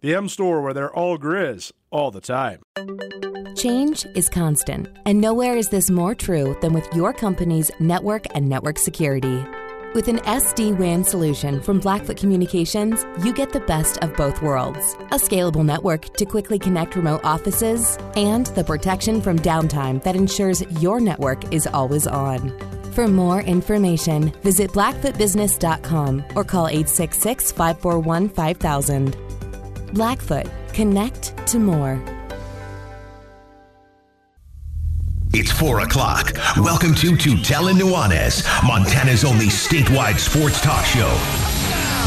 The M Store, where they're all Grizz all the time. Change is constant, and nowhere is this more true than with your company's network and network security. With an SD WAN solution from Blackfoot Communications, you get the best of both worlds a scalable network to quickly connect remote offices, and the protection from downtime that ensures your network is always on. For more information, visit blackfootbusiness.com or call 866 541 5000. Blackfoot, connect to more. It's 4 o'clock. Welcome to Tutela Nuanez, Montana's only statewide sports talk show.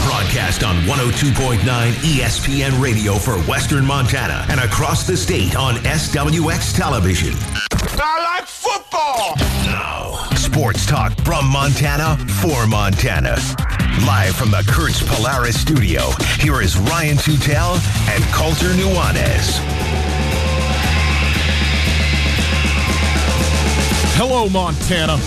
Broadcast on 102.9 ESPN radio for Western Montana and across the state on SWX television. I like football. Now, sports talk from Montana for Montana. Live from the Kurtz Polaris studio, here is Ryan Tutel and Colter Nuanez. Hello, Montana.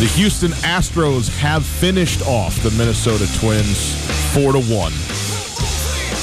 The Houston Astros have finished off the Minnesota Twins 4 to 1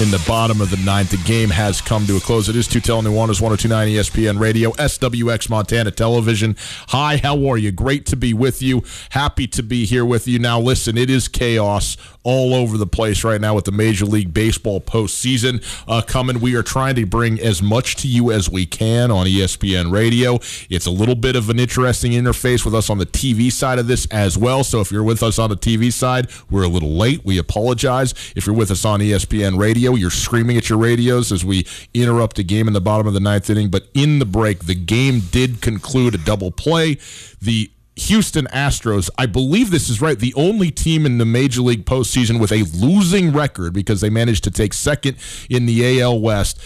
in the bottom of the ninth. The game has come to a close. It is Tutel Nuanez, 1029 ESPN Radio, SWX Montana Television. Hi, how are you? Great to be with you. Happy to be here with you. Now, listen, it is chaos all over the place right now with the Major League Baseball postseason uh, coming. We are trying to bring as much to you as we can on ESPN Radio. It's a little bit of an interesting interface with us on the TV side of this as well. So if you're with us on the TV side, we're a little late. We apologize. If you're with us on ESPN Radio, you're screaming at your radios as we interrupt a game in the bottom of the ninth inning. But in the break, the game did conclude a double play. The Houston Astros, I believe this is right, the only team in the Major League postseason with a losing record because they managed to take second in the AL West,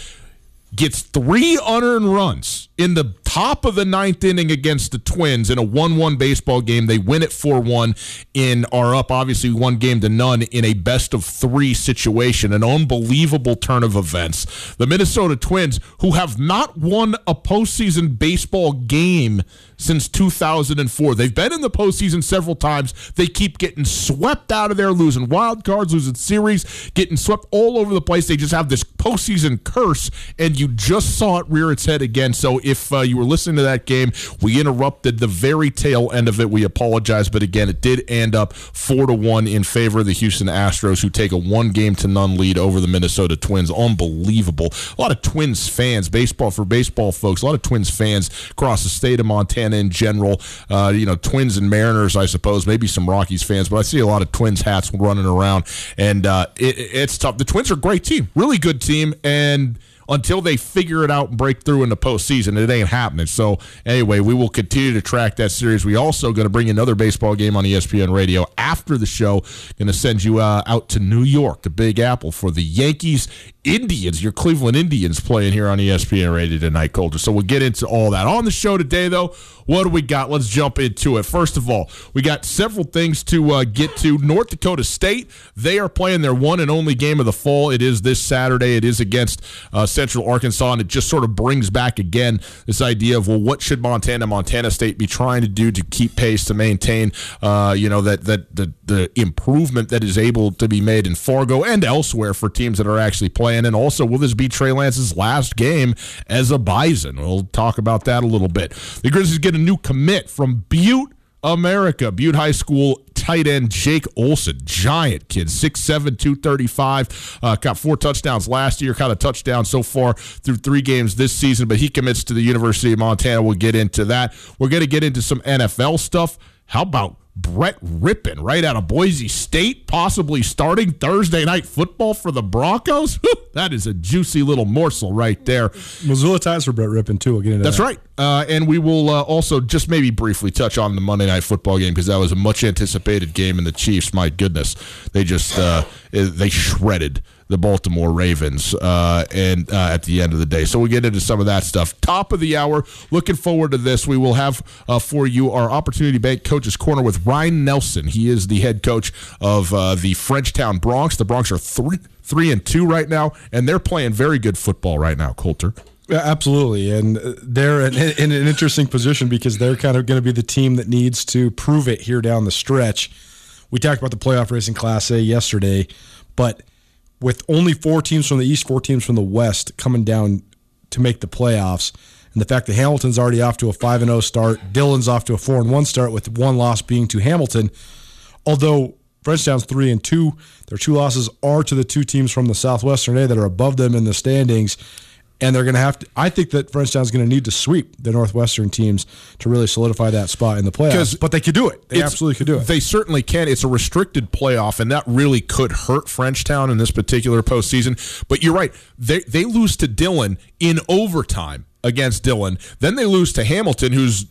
gets three unearned runs in the top of the ninth inning against the Twins in a 1 1 baseball game. They win it 4 1 in are up, obviously, one game to none in a best of three situation. An unbelievable turn of events. The Minnesota Twins, who have not won a postseason baseball game since 2004. They've been in the postseason several times. They keep getting swept out of there, losing wild cards, losing series, getting swept all over the place. They just have this postseason curse, and you just saw it rear its head again. So if uh, you were listening to that game, we interrupted the very tail end of it. We apologize, but again, it did end up four to one in favor of the Houston Astros, who take a one game to none lead over the Minnesota Twins. Unbelievable. A lot of Twins fans, baseball for baseball folks, a lot of Twins fans across the state of Montana in general. Uh, you know, Twins and Mariners, I suppose, maybe some Rockies fans, but I see a lot of Twins hats running around, and uh, it, it's tough. The Twins are a great team, really good team, and until they figure it out and break through in the postseason, it ain't happening. So anyway, we will continue to track that series. We also going to bring another baseball game on ESPN Radio after the show. Going to send you uh, out to New York, the Big Apple, for the Yankees Indians, your Cleveland Indians playing here on ESPN Radio tonight, Colter. So we'll get into all that. On the show today, though, what do we got? Let's jump into it. First of all, we got several things to uh, get to. North Dakota State, they are playing their one and only game of the fall. It is this Saturday. It is against uh, Central Arkansas, and it just sort of brings back again this idea of, well, what should Montana, Montana State be trying to do to keep pace, to maintain, uh, you know, that, that the, the improvement that is able to be made in Fargo and elsewhere for teams that are actually playing. And also, will this be Trey Lance's last game as a Bison? We'll talk about that a little bit. The Grizzlies get a new commit from Butte, America. Butte High School tight end Jake Olson, giant kid, 6'7, 235. Uh, got four touchdowns last year, caught a touchdown so far through three games this season, but he commits to the University of Montana. We'll get into that. We're going to get into some NFL stuff. How about Brett Rypien, right out of Boise State, possibly starting Thursday night football for the Broncos. that is a juicy little morsel right there. Missoula ties for Brett Rypien too. We'll get into That's that. right. Uh, and we will uh, also just maybe briefly touch on the Monday night football game because that was a much anticipated game, and the Chiefs, my goodness, they just uh, they shredded the Baltimore Ravens uh, and uh, at the end of the day. So we'll get into some of that stuff. Top of the hour. Looking forward to this. We will have uh, for you our Opportunity Bank Coaches Corner with Ryan Nelson. He is the head coach of uh, the Frenchtown Broncs. The Broncs are three three and two right now, and they're playing very good football right now. Colter. Absolutely, and they're in, in an interesting position because they're kind of going to be the team that needs to prove it here down the stretch. We talked about the playoff race in Class A yesterday, but with only four teams from the East, four teams from the West coming down to make the playoffs, and the fact that Hamilton's already off to a five and zero start, Dillon's off to a four and one start, with one loss being to Hamilton. Although Frenchtown's three and two, their two losses are to the two teams from the Southwestern A that are above them in the standings and they're going to have to. I think that Frenchtown's going to need to sweep the Northwestern teams to really solidify that spot in the playoffs. But they could do it. They absolutely could do it. They certainly can. It's a restricted playoff, and that really could hurt Frenchtown in this particular postseason. But you're right. They they lose to Dillon in overtime against Dillon. Then they lose to Hamilton, who's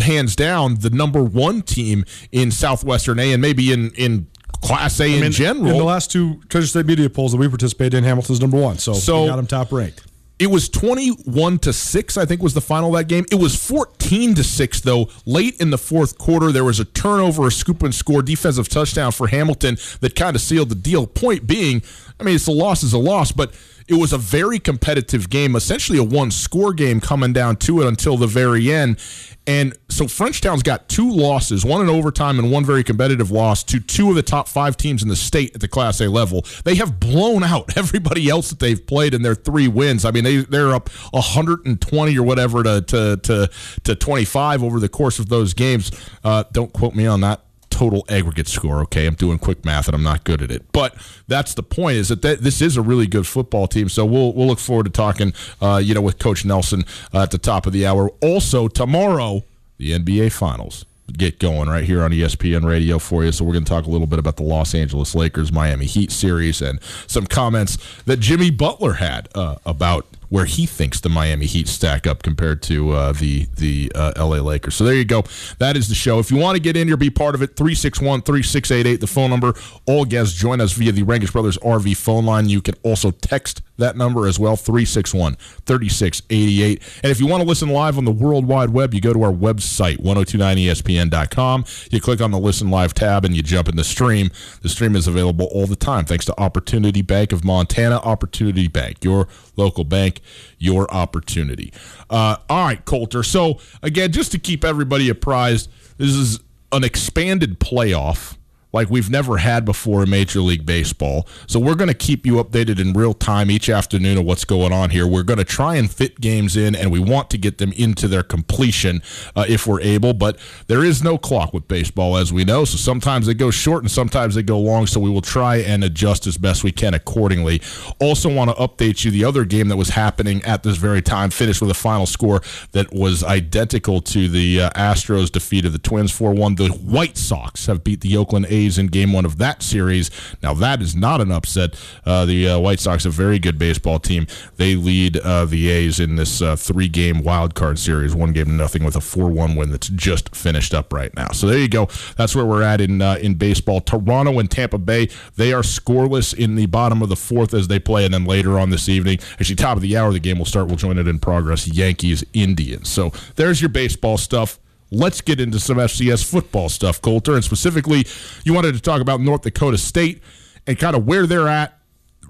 hands down the number one team in Southwestern A, and maybe in in Class A I mean, in general. In the last two Treasure State media polls that we participated in, Hamilton's number one. So, so we got them top ranked. It was 21 to 6, I think was the final that game. It was 14 to 6 though. Late in the fourth quarter, there was a turnover, a scoop and score defensive touchdown for Hamilton that kind of sealed the deal. Point being, I mean, it's a loss is a loss, but it was a very competitive game, essentially a one score game coming down to it until the very end. And so Frenchtown's got two losses, one in overtime and one very competitive loss to two of the top five teams in the state at the Class A level. They have blown out everybody else that they've played in their three wins. I mean, they they're up 120 or whatever to to to, to 25 over the course of those games. Uh, don't quote me on that total aggregate score. Okay, I'm doing quick math and I'm not good at it, but that's the point. Is that th- this is a really good football team? So we'll we'll look forward to talking, uh, you know, with Coach Nelson uh, at the top of the hour. Also tomorrow, the NBA Finals get going right here on ESPN Radio for you. So we're going to talk a little bit about the Los Angeles Lakers Miami Heat series and some comments that Jimmy Butler had uh, about where he thinks the Miami Heat stack up compared to uh, the the uh, LA Lakers. So there you go. That is the show. If you want to get in here, be part of it. 361 3688, the phone number. All guests join us via the Rankish Brothers RV phone line. You can also text that number as well 361 3688 and if you want to listen live on the world wide web you go to our website 1029espn.com you click on the listen live tab and you jump in the stream the stream is available all the time thanks to opportunity bank of montana opportunity bank your local bank your opportunity. Uh, all right colter. So again just to keep everybody apprised this is an expanded playoff like we've never had before in Major League Baseball. So we're going to keep you updated in real time each afternoon of what's going on here. We're going to try and fit games in, and we want to get them into their completion uh, if we're able. But there is no clock with baseball, as we know. So sometimes they go short and sometimes they go long. So we will try and adjust as best we can accordingly. Also, want to update you the other game that was happening at this very time finished with a final score that was identical to the uh, Astros defeat of the Twins 4 1. The White Sox have beat the Oakland A's In game one of that series. Now, that is not an upset. Uh, the uh, White Sox, a very good baseball team, they lead uh, the A's in this uh, three game wild card series, one game to nothing with a 4 1 win that's just finished up right now. So there you go. That's where we're at in, uh, in baseball. Toronto and Tampa Bay, they are scoreless in the bottom of the fourth as they play, and then later on this evening, actually, top of the hour, the game will start. We'll join it in progress. Yankees, Indians. So there's your baseball stuff. Let's get into some FCS football stuff, Colter. And specifically, you wanted to talk about North Dakota State and kind of where they're at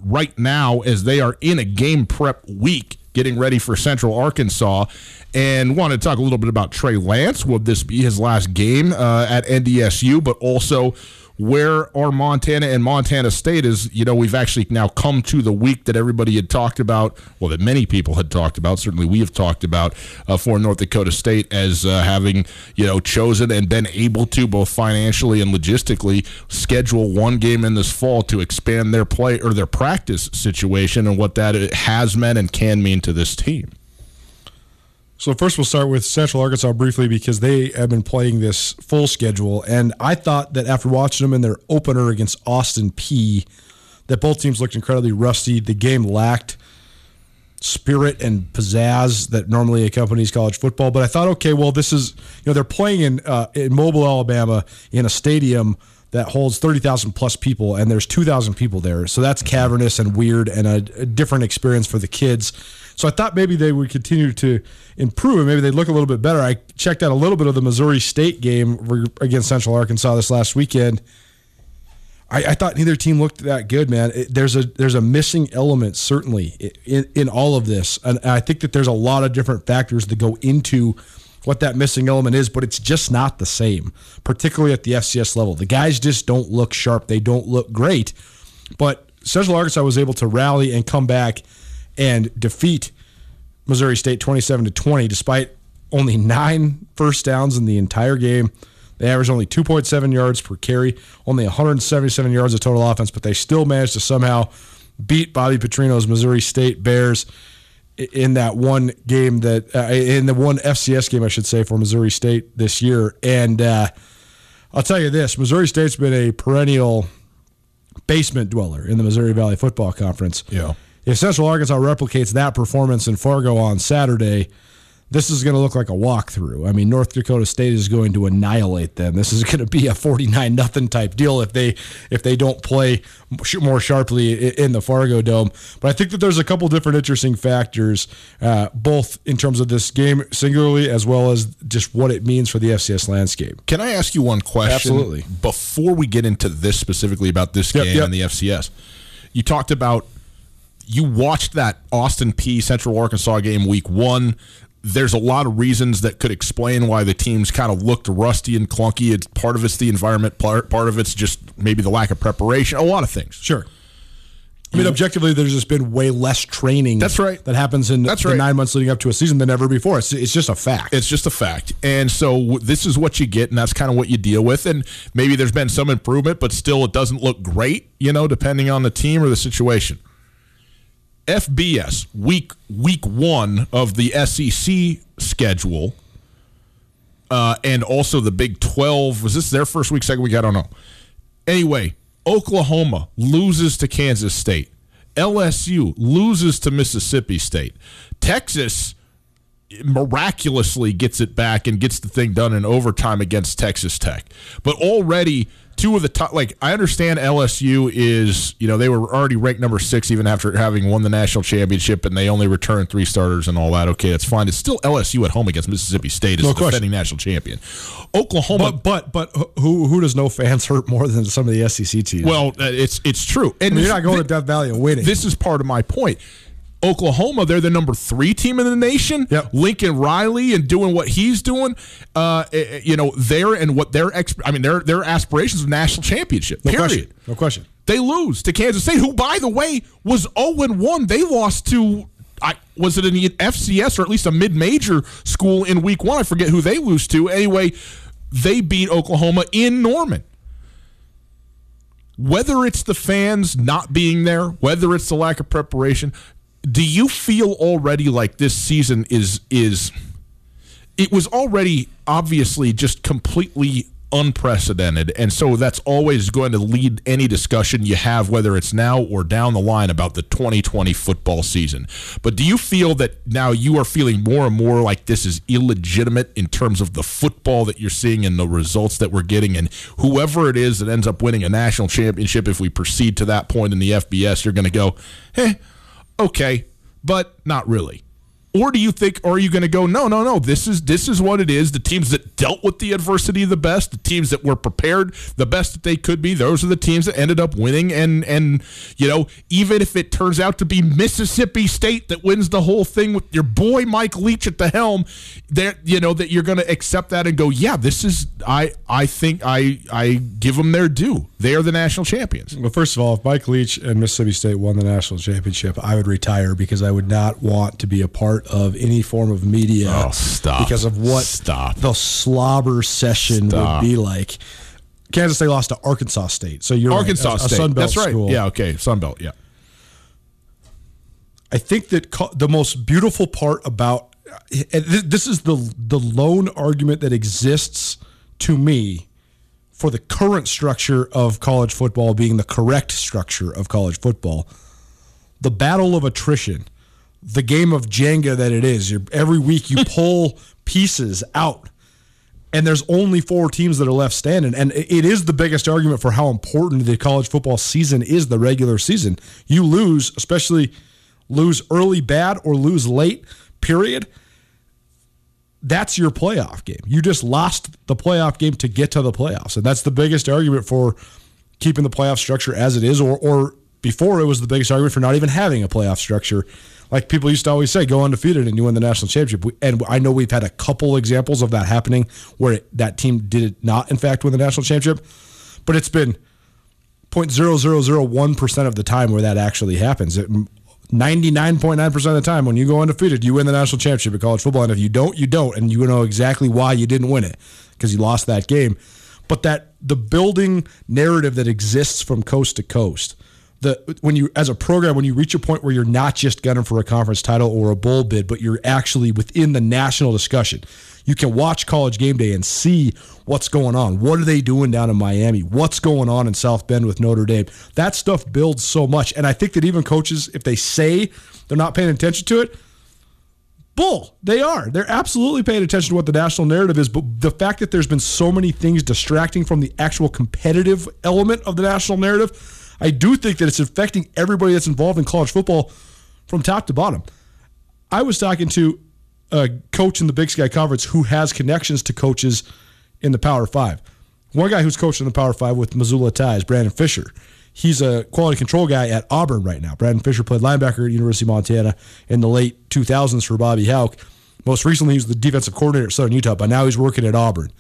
right now as they are in a game prep week getting ready for Central Arkansas. And wanted to talk a little bit about Trey Lance. Would this be his last game uh, at NDSU? But also, where are Montana and Montana State is, you know, we've actually now come to the week that everybody had talked about, well, that many people had talked about. Certainly we have talked about uh, for North Dakota State as uh, having, you know, chosen and been able to, both financially and logistically, schedule one game in this fall to expand their play or their practice situation and what that has meant and can mean to this team. So first, we'll start with Central Arkansas briefly because they have been playing this full schedule, and I thought that after watching them in their opener against Austin Peay, that both teams looked incredibly rusty. The game lacked spirit and pizzazz that normally accompanies college football. But I thought, okay, well, this is you know they're playing in uh, in Mobile, Alabama, in a stadium that holds 30,000 plus people, and there's 2,000 people there. So that's cavernous and weird and a, a, different experience for the kids. So I thought maybe they would continue to improve and maybe they'd look a little bit better. I checked out a little bit of the Missouri State game against Central Arkansas this last weekend. I, I thought neither team looked that good, man. It, there's a there's a missing element certainly in, in all of this, and I think that there's a lot of different factors that go into what that missing element is, but it's just not the same, particularly at the FCS level. The guys just don't look sharp. They don't look great. But Central Arkansas was able to rally and come back and defeat Missouri State 27 to 20, despite only nine first downs in the entire game. They averaged only 2.7 yards per carry, only 177 yards of total offense, but they still managed to somehow beat Bobby Petrino's Missouri State Bears in that one game that uh, in the one FCS game I should say for Missouri State this year. And uh, I'll tell you this: Missouri State's been a perennial basement dweller in the Missouri Valley Football Conference. Yeah. If Central Arkansas replicates that performance in Fargo on Saturday, this is going to look like a walkthrough. I mean, North Dakota State is going to annihilate them. This is going to be a 49 nothing type deal if they if they don't play more sharply in the Fargo Dome. But I think that there's a couple different interesting factors, uh, both in terms of this game singularly as well as just what it means for the FCS landscape. Can I ask you one question? Absolutely. Before we get into this specifically about this game yep, yep. and the FCS, you talked about you watched that Austin Peay Central Arkansas game week one there's a lot of reasons that could explain why the teams kind of looked rusty and clunky. It's part of it's the environment, part part of it's just maybe the lack of preparation. A lot of things. Sure. I mean, objectively, there's just been way less training. That's right. That happens in That's the right. nine months leading up to a season than ever before. It's, it's just a fact. It's just a fact. And so this is what you get, and that's kind of what you deal with. And maybe there's been some improvement, but still, it doesn't look great. You know, depending on the team or the situation. FBS week week one of the SEC schedule, uh, and also the Big Twelve. Was this their first week, second week? I don't know. Anyway, Oklahoma loses to Kansas State. LSU loses to Mississippi State. Texas miraculously gets it back and gets the thing done in overtime against Texas Tech. But already two of the top like I understand LSU is, you know, they were already ranked number 6 even after having won the national championship and they only returned three starters and all that. Okay, that's fine. It's still LSU at home against Mississippi State as no the question. defending national champion. Oklahoma But but but who who does no fans hurt more than some of the SEC teams? Well, uh, it's it's true. And I mean, you're not going th- to Death Valley and winning. This is part of my point. Oklahoma, they're the number three team in the nation. Yep. Lincoln Riley and doing what he's doing, uh, eh, eh, you know, there and what their exp- I mean, their their aspirations of national championship. No period. question. No question. They lose to Kansas State, who, by the way, was 0 1. They lost to I, was it an FCS or at least a mid-major school in week one? I forget who they lose to. Anyway, they beat Oklahoma in Norman. Whether it's the fans not being there, whether it's the lack of preparation, do you feel already like this season is is it was already obviously just completely unprecedented. And so that's always going to lead any discussion you have, whether it's now or down the line, about the 2020 football season. But do you feel that now you are feeling more and more like this is illegitimate in terms of the football that you're seeing and the results that we're getting? And whoever it is that ends up winning a national championship, if we proceed to that point in the FBS, you're going to go, eh, okay, but not really. Or do you think, or are you going to go, no, no, no, this is this is what it is. The teams that dealt with the adversity the best, the teams that were prepared the best that they could be, those are the teams that ended up winning. And and you know, even if it turns out to be Mississippi State that wins the whole thing with your boy Mike Leach at the helm, that you know that you're going to accept that and go, yeah, this is I I think I I give them their due. They are the national champions. Well, first of all, if Mike Leach and Mississippi State won the national championship, I would retire because I would not want to be a part of any form of media. Oh, stop. Because of what Stop. the slobber session Stop. would be like. Kansas State lost to Arkansas State, so you're right, Arkansas a- a State. Sun Belt That's right. school. Yeah, okay. Sun Belt, yeah. I think that co- the most beautiful part about and th- this is the the lone argument that exists to me for the current structure of college football being the correct structure of college football. The battle of attrition, the game of Jenga that it is. You're, every week you pull pieces out and there's only four teams that are left standing. And it is the biggest argument for how important the college football season is the regular season. You lose, especially lose early bad or lose late, period. That's your playoff game. You just lost the playoff game to get to the playoffs. And that's the biggest argument for keeping the playoff structure as it is, or, or before it was the biggest argument for not even having a playoff structure. Like people used to always say, go undefeated and you win the national championship. And I know we've had a couple examples of that happening where it, that team did not, in fact, win the national championship. But it's been 0.0001% of the time where that actually happens. It, 99.9% of the time when you go undefeated, you win the national championship in college football. And if you don't, you don't. And you know exactly why you didn't win it because you lost that game. But that the building narrative that exists from coast to coast, the when you as a program, when you reach a point where you're not just gunning for a conference title or a bowl bid, but you're actually within the national discussion. You can watch college game day and see what's going on. What are they doing down in Miami? What's going on in South Bend with Notre Dame? That stuff builds so much. And I think that even coaches, if they say they're not paying attention to it, bull. They are. They're absolutely paying attention to what the national narrative is. But the fact that there's been so many things distracting from the actual competitive element of the national narrative, I do think that it's affecting everybody that's involved in college football from top to bottom. I was talking to a coach in the Big Sky Conference who has connections to coaches in the Power Five. One guy who's coaching the Power Five with Missoula ties, Brandon Fisher. He's a quality control guy at Auburn right now. Brandon Fisher played linebacker at University of Montana in the late 2000s for Bobby Hauck. Most recently, he was the defensive coordinator at Southern Utah, but now he's working at Auburn.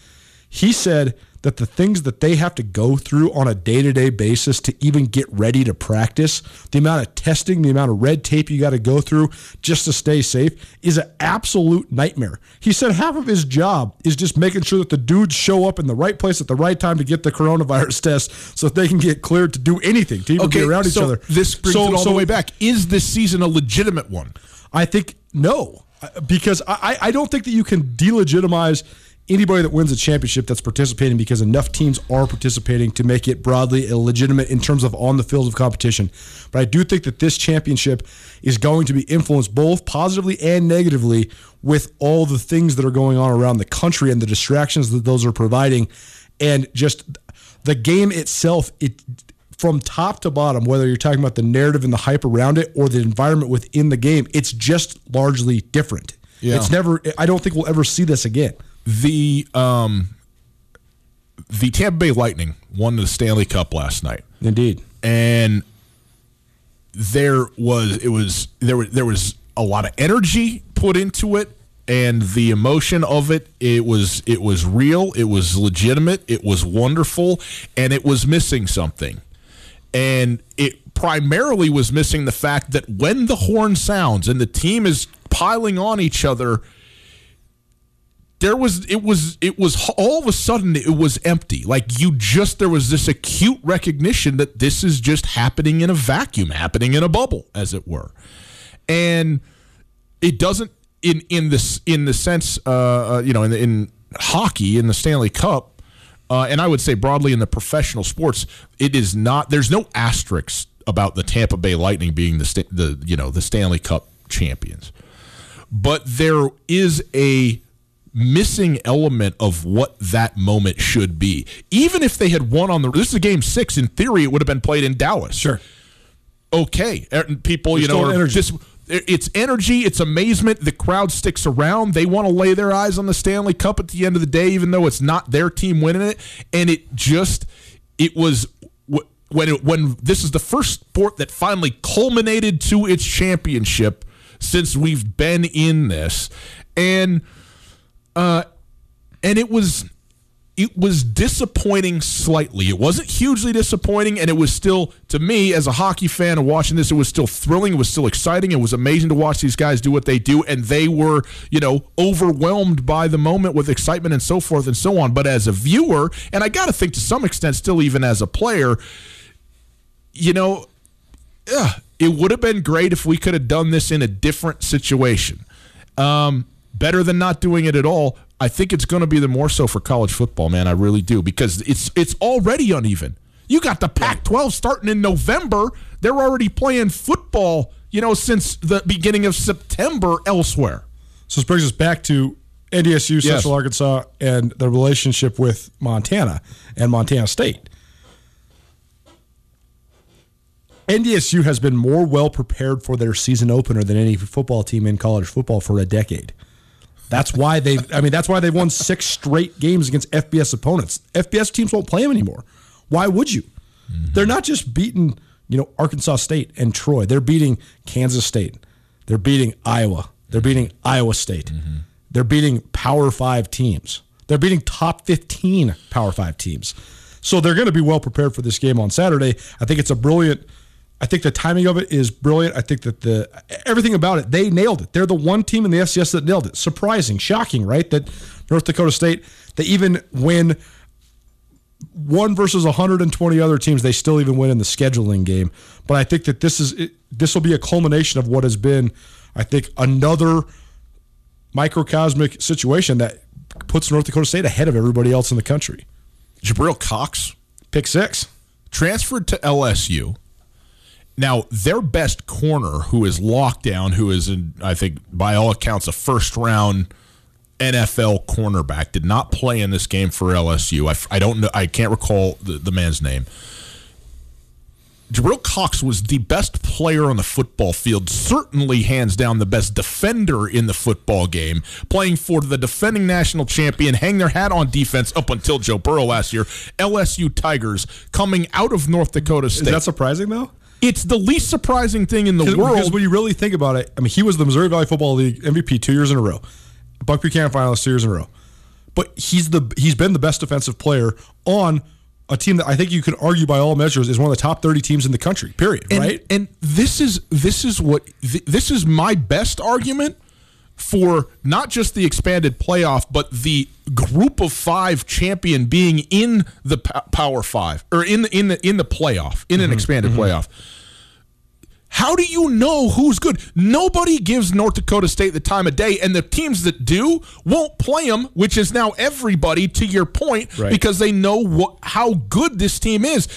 He said that the things that they have to go through on a day to day basis to even get ready to practice, the amount of testing, the amount of red tape you got to go through just to stay safe is an absolute nightmare. He said half of his job is just making sure that the dudes show up in the right place at the right time to get the coronavirus test so that they can get cleared to do anything, to even be around each so other. This brings So- it all so- the way back. Is this season a legitimate one? I think no, Uh, because I, I don't think that you can delegitimize anybody that wins a championship that's participating because enough teams are participating to make it broadly illegitimate in terms of on the field of competition. But I do think that this championship is going to be influenced both positively and negatively with all the things that are going on around the country and the distractions that those are providing, and just the game itself. It from top to bottom, whether you're talking about the narrative and the hype around it or the environment within the game, it's just largely different. Yeah. It's never. I don't think we'll ever see this again. The um, the Tampa Bay Lightning won the Stanley Cup last night, Indeed. and there was it was there was there was a lot of energy put into it and the emotion of it. It was it was real. It was legitimate. It was wonderful. And it was missing something. And it primarily was missing the fact that when the horn sounds and the team is piling on each other there was it was it was all of a sudden it was empty like you just there was this acute recognition that this is just happening in a vacuum happening in a bubble as it were and it doesn't in in this in the sense uh, uh you know in in hockey in the Stanley Cup uh, and I would say broadly in the professional sports, it is not. There's no asterisks about the Tampa Bay Lightning being the the you know the Stanley Cup champions, but there is a missing element of what that moment should be. Even if they had won on the this is a game six, in theory, it would have been played in Dallas. Sure. Okay, Er, people, you know, are energy. just it's energy, it's amazement. The crowd sticks around. They want to lay their eyes on the Stanley Cup at the end of the day, even though it's not their team winning it. And it just it was when it, when this is the first sport that finally culminated to its championship since we've been in this, and uh, and it was it was disappointing slightly. It wasn't hugely disappointing, and it was still, to me, as a hockey fan watching this, it was still thrilling. It was still exciting. It was amazing to watch these guys do what they do, and they were, you know, overwhelmed by the moment with excitement and so forth and so on. But as a viewer, and I got to think to some extent, still even as a player, you know, it would have been great if we could have done this in a different situation. Um, better than not doing it at all. I think it's going to be the more so for college football, man. I really do because it's it's already uneven. You got the Pac-12 starting in November. They're already playing football, you know, since the beginning of September elsewhere. So this brings us back to NDSU, Yes. Central Arkansas, and the relationship with Montana and Montana State. NDSU has been more well prepared for their season opener than any football team in college football for a decade. That's why they I mean that's why they've won 6 straight games against FBS opponents. FBS teams won't play them anymore. Why would you? They're not just beating, you know, Arkansas State and Troy. They're beating Kansas State. They're beating Iowa. They're mm-hmm. beating Iowa State. Mm-hmm. They're beating Power 5 teams. They're beating top 15 Power 5 teams. So they're going to be well prepared for this game on Saturday. I think it's a brilliant I think the timing of it is brilliant. I think that the everything about it, they nailed it. They're the one team in the FCS that nailed it. Surprising, shocking, right? That North Dakota State, they even win one versus 120 other teams, they still even win in the scheduling game. But I think that this is this will be a culmination of what has been, I think, another microcosmic situation that puts North Dakota State ahead of everybody else in the country. Jabril Cox Pick six. transferred to LSU. Now, their best corner, who is lockdown, who is, in, I think, by all accounts, a first round NFL cornerback, did not play in this game for LSU. I, I don't know, I can't recall the, the man's name. Jabril Cox was the best player on the football field, certainly hands down the best defender in the football game, playing for the defending national champion, hang their hat on defense up until Joe Burrow last year. LSU Tigers coming out of North Dakota State. Is that surprising though? It's the least surprising thing in the Because world. when you really think about it, I mean, he was the Missouri Valley Football League MVP two years in a row, Buck Buchanan finalist two years in a row. But he's the he's been the best defensive player on a team that I think you could argue by all measures is one of the top thirty teams in the country. Period. and, right? And this is this is what th- this is my best argument for not just the expanded playoff, but the group of five champion being in the po- Power Five or in the in the in the playoff in an mm-hmm. expanded mm-hmm. playoff. How do you know who's good? Nobody gives North Dakota State the time of day, and the teams that do won't play them, which is now everybody. To your point, Right. because they know what how good this team is.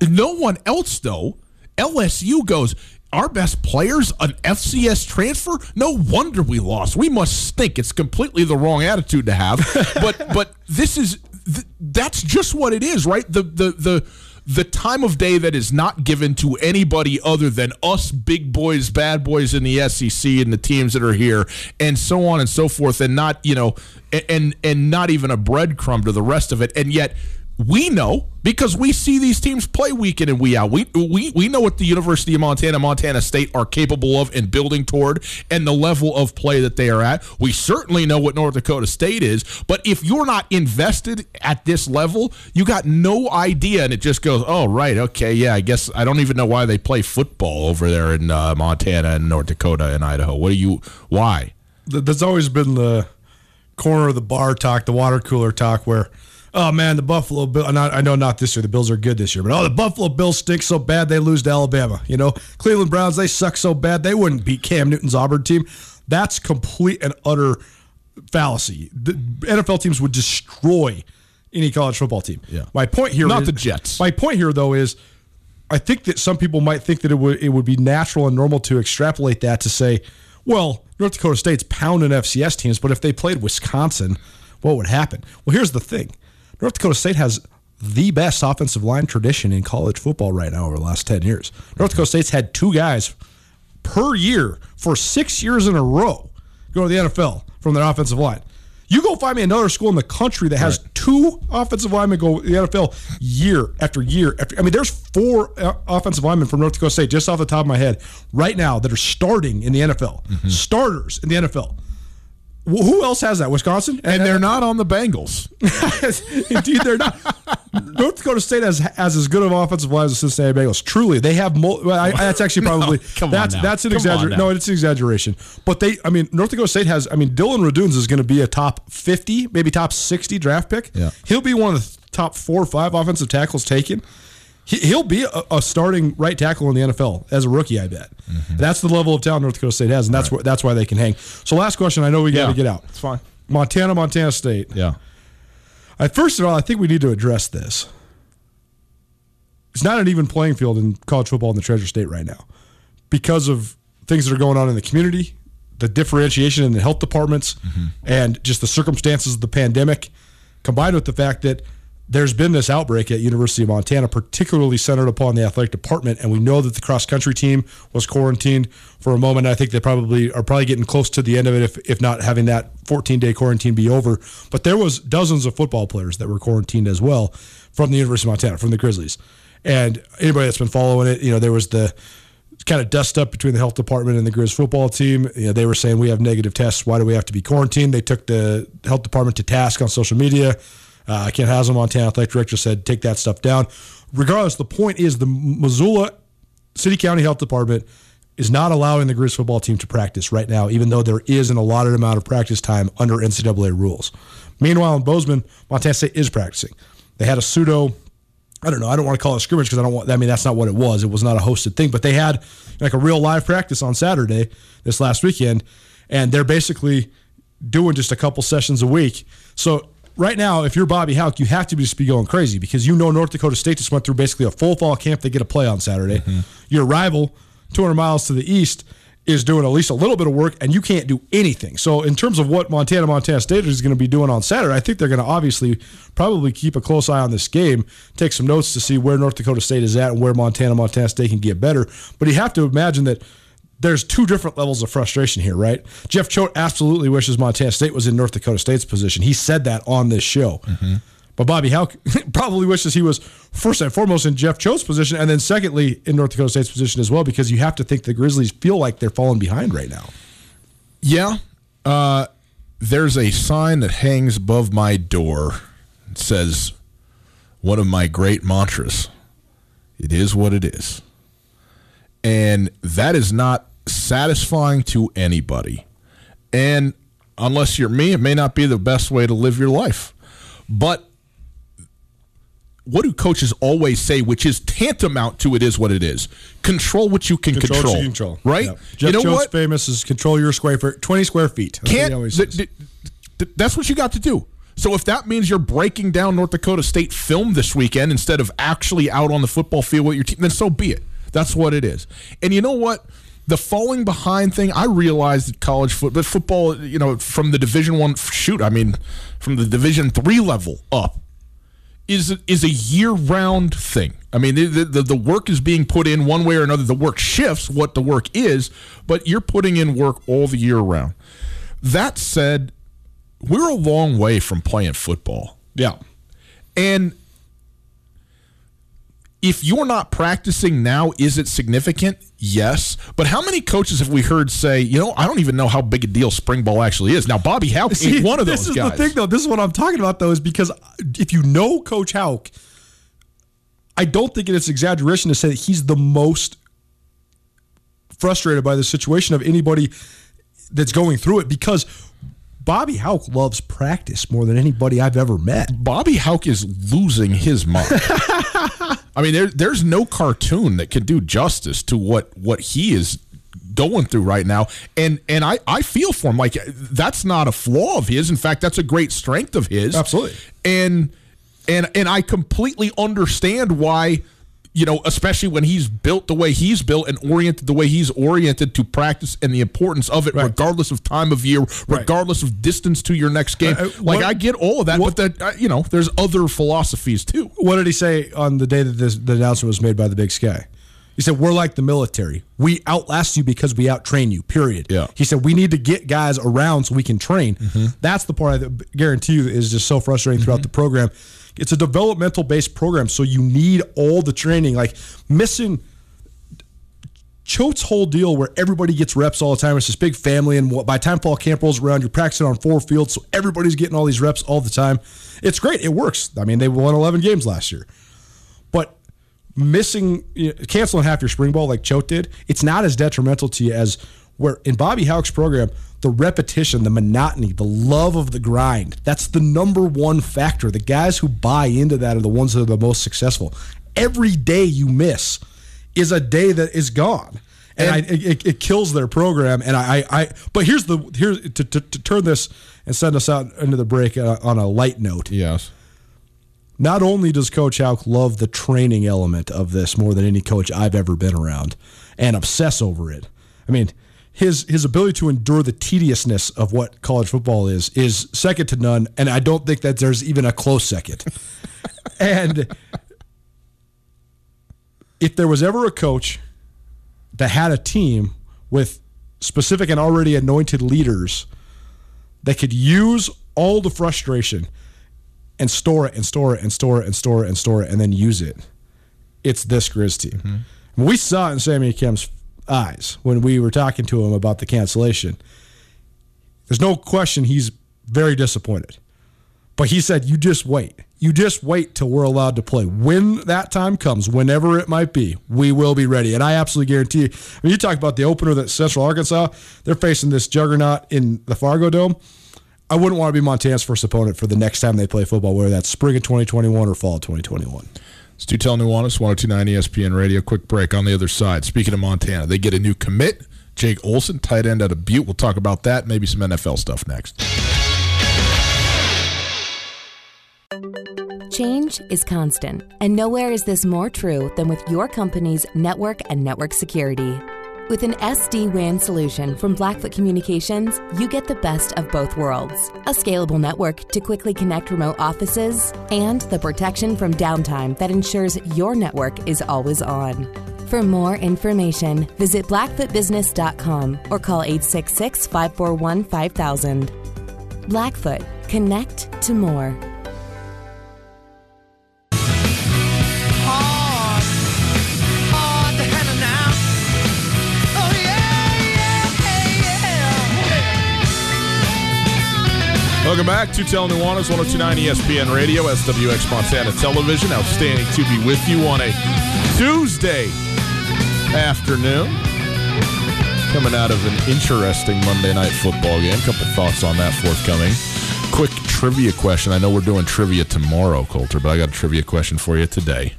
No one else, though. LSU goes. Our best players, an FCS transfer. No wonder we lost. We must stink. It's completely the wrong attitude to have. but but this is th- that's just what it is, right? The the the the time of day that is not given to anybody other than us big boys, bad boys in the SEC and the teams that are here, and so on and so forth, and not you know, a- and and not even a breadcrumb to the rest of it, and yet. We know because we see these teams play week in and week out. We, we we know what the University of Montana, Montana State are capable of and building toward, and the level of play that they are at. We certainly know what North Dakota State is. But if you're not invested at this level, you got no idea, and it just goes, "Oh, right, okay, yeah. I guess I don't even know why they play football over there in uh, Montana and North Dakota and Idaho. What do you? Why? That's always been the corner of the bar talk, the water cooler talk, where, oh man, the Buffalo Bill. Not, I know not this year. The Bills are good this year, but oh, the Buffalo Bills stink so bad they lose to Alabama. You know, Cleveland Browns they suck so bad they wouldn't beat Cam Newton's Auburn team. That's complete and utter fallacy. The NFL teams would destroy any college football team. Yeah. My point here Not is- the Jets. My point here though is I think that some people might think that it would it would be natural and normal to extrapolate that to say, well, North Dakota State's pounding FCS teams, but if they played Wisconsin, what would happen? Well, here's the thing. North Dakota State has the best offensive line tradition in college football right now over the last 10 years. North Dakota State's had two guys per year for six years in a row go to the NFL from their offensive line. You go find me another school in the country that has two offensive linemen go to the NFL year after year after. I mean, there's four uh, offensive linemen from North Dakota State just off the top of my head right now that are starting in the NFL, starters in the NFL. Wh- Who else has that? Wisconsin, And they're not on the Bengals. Indeed, they're not. North Dakota State has has as good of offensive line as the Cincinnati Bengals. Truly, they have. Mul- well, I, that's actually probably come on that's now. that's an exaggeration. No, it's an exaggeration. But they, I mean, North Dakota State has. I mean, Dillon Radunz is going to be a top fifty, maybe top sixty draft pick. Yeah. he'll be one of the top four or five offensive tackles taken. He, he'll be a, a starting right tackle in the NFL as a rookie. I bet. Mm-hmm. That's the level of talent North Dakota State has, and that's wh- that's why they can hang. So, last question. I know we got to Yeah. get out. It's fine. Montana, Montana State. Yeah. I, first of all, I think we need to address this. It's not an even playing field in college football in the Treasure State right now because of things that are going on in the community, the differentiation in the health departments, and just the circumstances of the pandemic, combined with the fact that there's been this outbreak at University of Montana, particularly centered upon the athletic department, and we know that the cross country team was quarantined for a moment. I think they probably are probably getting close to the end of it, if if not having that 14 day quarantine be over. But there was dozens of football players that were quarantined as well from the University of Montana, from the Grizzlies, and anybody that's been following it, you know, there was the kind of dust up between the health department and the Grizz football team. You know, they were saying we have negative tests. Why do we have to be quarantined? They took the health department to task on social media. Uh, Kent Haslam, Montana athletic director, said take that stuff down. Regardless, the point is the Missoula City County Health Department is not allowing the Grizz football team to practice right now, even though there is an allotted amount of practice time under NCAA rules. Meanwhile, in Bozeman, Montana State is practicing. They had a pseudo I don't know. I don't want to call it a scrimmage because I don't want. I mean, that's not what it was. It was not a hosted thing. But they had like a real live practice on Saturday this last weekend, and they're basically doing just a couple sessions a week. So right now, if you're Bobby Hauck, you have to just be going crazy because you know North Dakota State just went through basically a full fall camp. They get a play on Saturday. Mm-hmm. Your rival, 200 miles to the east, is doing at least a little bit of work, and you can't do anything. So, in terms of what Montana, Montana State is going to be doing on Saturday, I think they're going to obviously probably keep a close eye on this game, take some notes to see where North Dakota State is at and where Montana, Montana State can get better. But you have to imagine that there's two different levels of frustration here, right? Jeff Choate absolutely wishes Montana State was in North Dakota State's position. He said that on this show. But Bobby Hauck probably wishes he was first and foremost in Jeff Choate's position, and then secondly in North Dakota State's position as well, because you have to think the Grizzlies feel like they're falling behind right now. Yeah. Uh, there's a sign that hangs above my door. It says, one of my great mantras it is what it is. And that is not satisfying to anybody. And unless you're me, it may not be the best way to live your life. But what do coaches always say, which is tantamount to it is what it is? Control what you can control. Control, Right? Yep. Jeff you know Choate's what? famous is control your square foot, 20 square feet. That's can't. always th- th- th- that's what you got to do. So if that means you're breaking down North Dakota State film this weekend instead of actually out on the football field with your team, then so be it. That's what it is. And you know what? The falling behind thing, I realized that college football, football, you know, from the Division One, shoot, I mean, from the Division Three level up, is is a year round thing. I mean, the, the the work is being put in one way or another. The work shifts what the work is, but you're putting in work all the year round. That said, we're a long way from playing football. yeah. And if you're not practicing now, is it significant? Yes. But how many coaches have we heard say, you know, I don't even know how big a deal spring ball actually is? Now, Bobby Hauck See, one of those. guys. this is the thing, though. This is what I'm talking about, though, is because if you know Coach Hauck, I don't think it's exaggeration to say that he's the most frustrated by the situation of anybody that's going through it because Bobby Hauck loves practice more than anybody I've ever met. Bobby Hauck is losing his mind. I mean, there, there's no cartoon that can do justice to what what he is going through right now. And and I, I feel for him. Like that's not a flaw of his. In fact, that's a great strength of his. Absolutely. And and and I completely understand why you know, especially when he's built the way he's built and oriented the way he's oriented to practice and the importance of it, Right. regardless of time of year, regardless of distance to your next game. Uh, uh, like what- I get all of that, what- but that uh, you know, there's other philosophies too. What did he say on the day that this, the announcement was made by the Big Sky? He said, "We're like the military. We outlast you because we outtrain you. Period." Yeah. He said, "We need to get guys around so we can train." Mm-hmm. That's the part I guarantee you is just so frustrating throughout the program. It's a developmental based program, so you need all the training. Like missing Choate's whole deal where everybody gets reps all the time. It's this big family, and by time fall camp rolls around, you're practicing on four fields, so everybody's getting all these reps all the time. It's great. It works. I mean, they won 11 games last year. But missing, you know, canceling half your spring ball like Choate did, it's not as detrimental to you as where in Bobby Hauck's program, the repetition, the monotony, the love of the grind, that's the number one factor. The guys who buy into that are the ones that are the most successful. Every day you miss is a day that is gone. And, I, it, it kills their program. And I, I, I but here's the here's to, to, to turn this and send us out into the break uh, on a light note Yes. not only does Coach Hauck love the training element of this more than any coach I've ever been around and obsess over it. I mean, his his ability to endure the tediousness of what college football is is second to none, and I don't think that there's even a close second. and if there was ever a coach that had a team with specific and already anointed leaders that could use all the frustration and store it and store it and store it and store it and store it and then use it. It's this Grizz team. Mm-hmm. We saw it in Sammy Akem's eyes when we were talking to him about the cancellation. There's no question he's very disappointed. But he said, you just wait. You just wait till we're allowed to play. When that time comes, whenever it might be, we will be ready. And I absolutely guarantee you. When you talk about the opener that Central Arkansas, they're facing this juggernaut in the Fargo Dome. I wouldn't want to be Montana's first opponent for the next time they play football, whether that's spring of 2021 or fall of 2021. It's Tutel Nuanez, 1029 ESPN Radio. Quick break on the other side. Speaking of Montana, they get a new commit. Jake Olson, tight end out of Butte. We'll talk about that. Maybe some NFL stuff next. Change is constant, and nowhere is this more true than with your company's network and network security. With an SD WAN solution from Blackfoot Communications, you get the best of both worlds a scalable network to quickly connect remote offices, and the protection from downtime that ensures your network is always on. For more information, visit blackfootbusiness.com or call 866 541 5000. Blackfoot, connect to more. Welcome back to Tell Nuanez, 1029 ESPN Radio, SWX Montana Television. Outstanding to be with you on a Tuesday afternoon. Coming out of an interesting Monday night football game. Couple thoughts on that forthcoming. Quick trivia question. I know we're doing trivia tomorrow, Colter, but I got a trivia question for you today.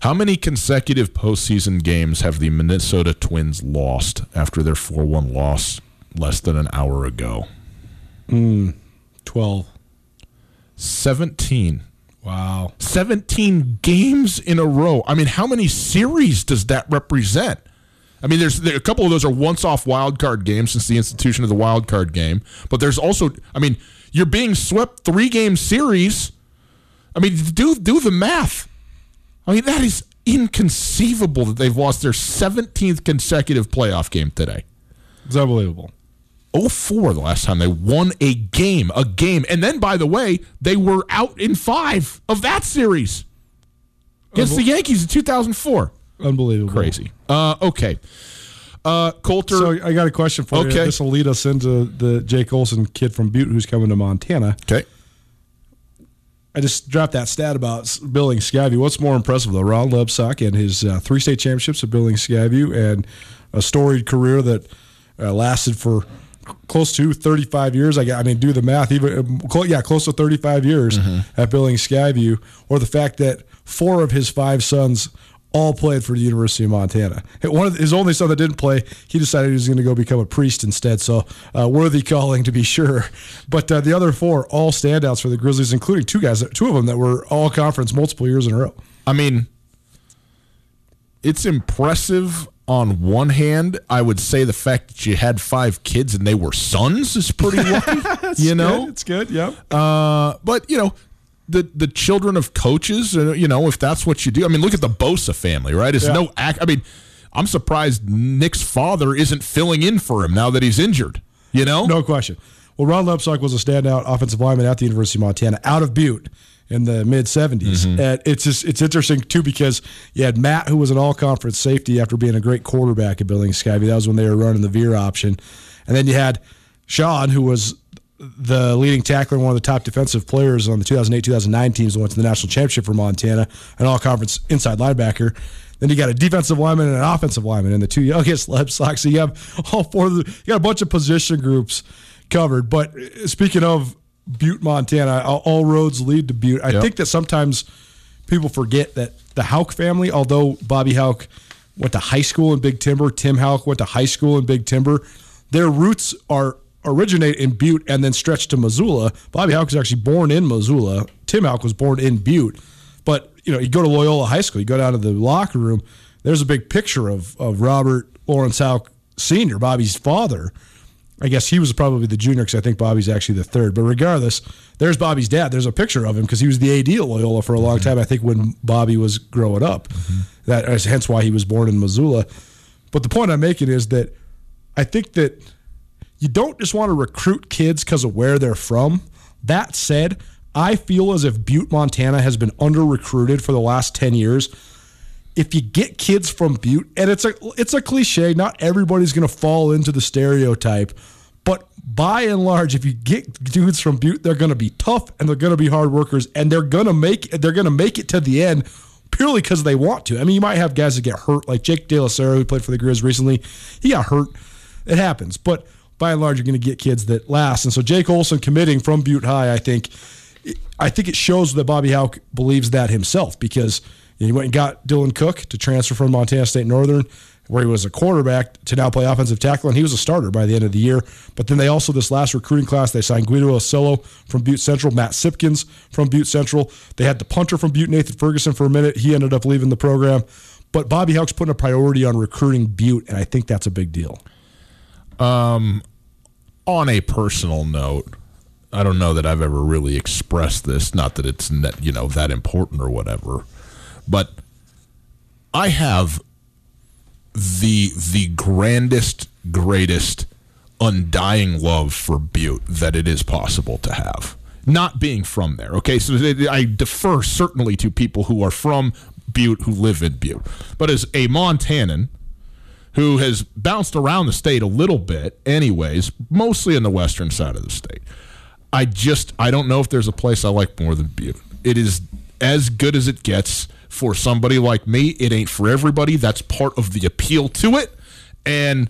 How many consecutive postseason games have the Minnesota Twins lost after their 4 1 loss less than an hour ago? Hmm, 12. 17. Wow. 17 games in a row. I mean, how many series does that represent? I mean, there's there, a couple of those are once off wild card games since the institution of the wild card game, but there's also, I mean, you're being swept three game series. I mean, do do the math. I mean, that is inconceivable that they've lost their 17th consecutive playoff game today. It's unbelievable. 04 the last time they won a game, a game. And then, by the way, they were out in five of that series against the Yankees in 2004. Unbelievable. Crazy. Uh, okay. Uh, Colter. So I got a question for you. Okay. This will lead us into the Jake Olson kid from Butte who's coming to Montana. okay. I just dropped that stat about Billings Skyview. What's more impressive, though? Ron Lebsock and his uh, three state championships at Billings Skyview and a storied career that uh, lasted for close to 35 years. I, got- I mean, do the math. Even yeah, close to 35 years at Billings Skyview. Or the fact that four of his five sons all played for the University of Montana. One of his only son that didn't play, he decided he was going to go become a priest instead. So uh, worthy calling to be sure. But uh, the other four, all standouts for the Grizzlies, including two guys, two of them that were all conference multiple years in a row. I mean, it's impressive on one hand. I would say the fact that you had five kids and they were sons is pretty lucky. you know, it's good. Yeah. Uh, but you know, the the children of coaches, uh, you know, if that's what you do. I mean, look at the Bosa family, right? It's Yeah. no act. I mean, I'm surprised Nick's father isn't filling in for him now that he's injured. You know, No question. Well, Ron Lebsock was a standout offensive lineman at the University of Montana out of Butte in the mid 70s. And it's just it's interesting too because you had Matt who was an all conference safety after being a great quarterback at Billings Skyview. That was when they were running the veer option. And then you had Sean who was the leading tackler and one of the top defensive players on the 2008-2009 teams that went to the national championship for Montana, an all-conference inside linebacker. Then you got a defensive lineman and an offensive lineman and the two youngest Lebsock. So you have all four of the, you got a bunch of position groups covered. But uh, speaking of Butte, Montana, all- roads lead to Butte. I Yep. think that sometimes people forget that the Hauck family, although Bobby Hauck went to high school in Big Timber, Tim Hauck went to high school in Big Timber, their roots are originate in Butte and then stretch to Missoula. Bobby Hauck was actually born in Missoula. Tim Hauck was born in Butte. But you know, you go to Loyola High School, you go down to the locker room. There's a big picture of of Robert Lawrence Hauck Senior, Bobby's father. I guess he was probably the junior because I think Bobby's actually the third. But regardless, there's Bobby's dad. There's a picture of him because he was the AD at Loyola for a long mm-hmm. time. I think when Bobby was growing up, mm-hmm. that is hence why he was born in Missoula. But the point I'm making is that I think that you don't just want to recruit kids because of where they're from. That said, I feel as if Butte, Montana has been under recruited for the last 10 years. If you get kids from Butte, and it's a it's a cliche, not everybody's gonna fall into the stereotype, but by and large, if you get dudes from Butte, they're gonna be tough and they're gonna be hard workers and they're gonna make they're gonna make it to the end purely because they want to. I mean, you might have guys that get hurt, like Jake De La Sera, who played for the Grizz recently. He got hurt. It happens. But by and large, you're going to get kids that last. And so Jake Olson committing from Butte High, I think, I think it shows that Bobby Hauck believes that himself because he went and got Dylan Cook to transfer from Montana State Northern, where he was a quarterback, to now play offensive tackle, and he was a starter by the end of the year. But then they also, this last recruiting class, they signed Guido Osillo from Butte Central, Matt Sipkins from Butte Central. They had the punter from Butte, Nathan Ferguson, for a minute. He ended up leaving the program. But Bobby Hauck's putting a priority on recruiting Butte, and I think that's a big deal. Um, on a personal note, I don't know that I've ever really expressed this. Not that it's you know that important or whatever, but I have the the grandest, greatest, undying love for Butte that it is possible to have. Not being from there, okay. So I defer certainly to people who are from Butte who live in Butte, but as a Montanan who has bounced around the state a little bit, anyways, mostly in the western side of the state. I just I don't know if there's a place I like more than Butte. It is as good as it gets for somebody like me. It ain't for everybody. That's part of the appeal to it. And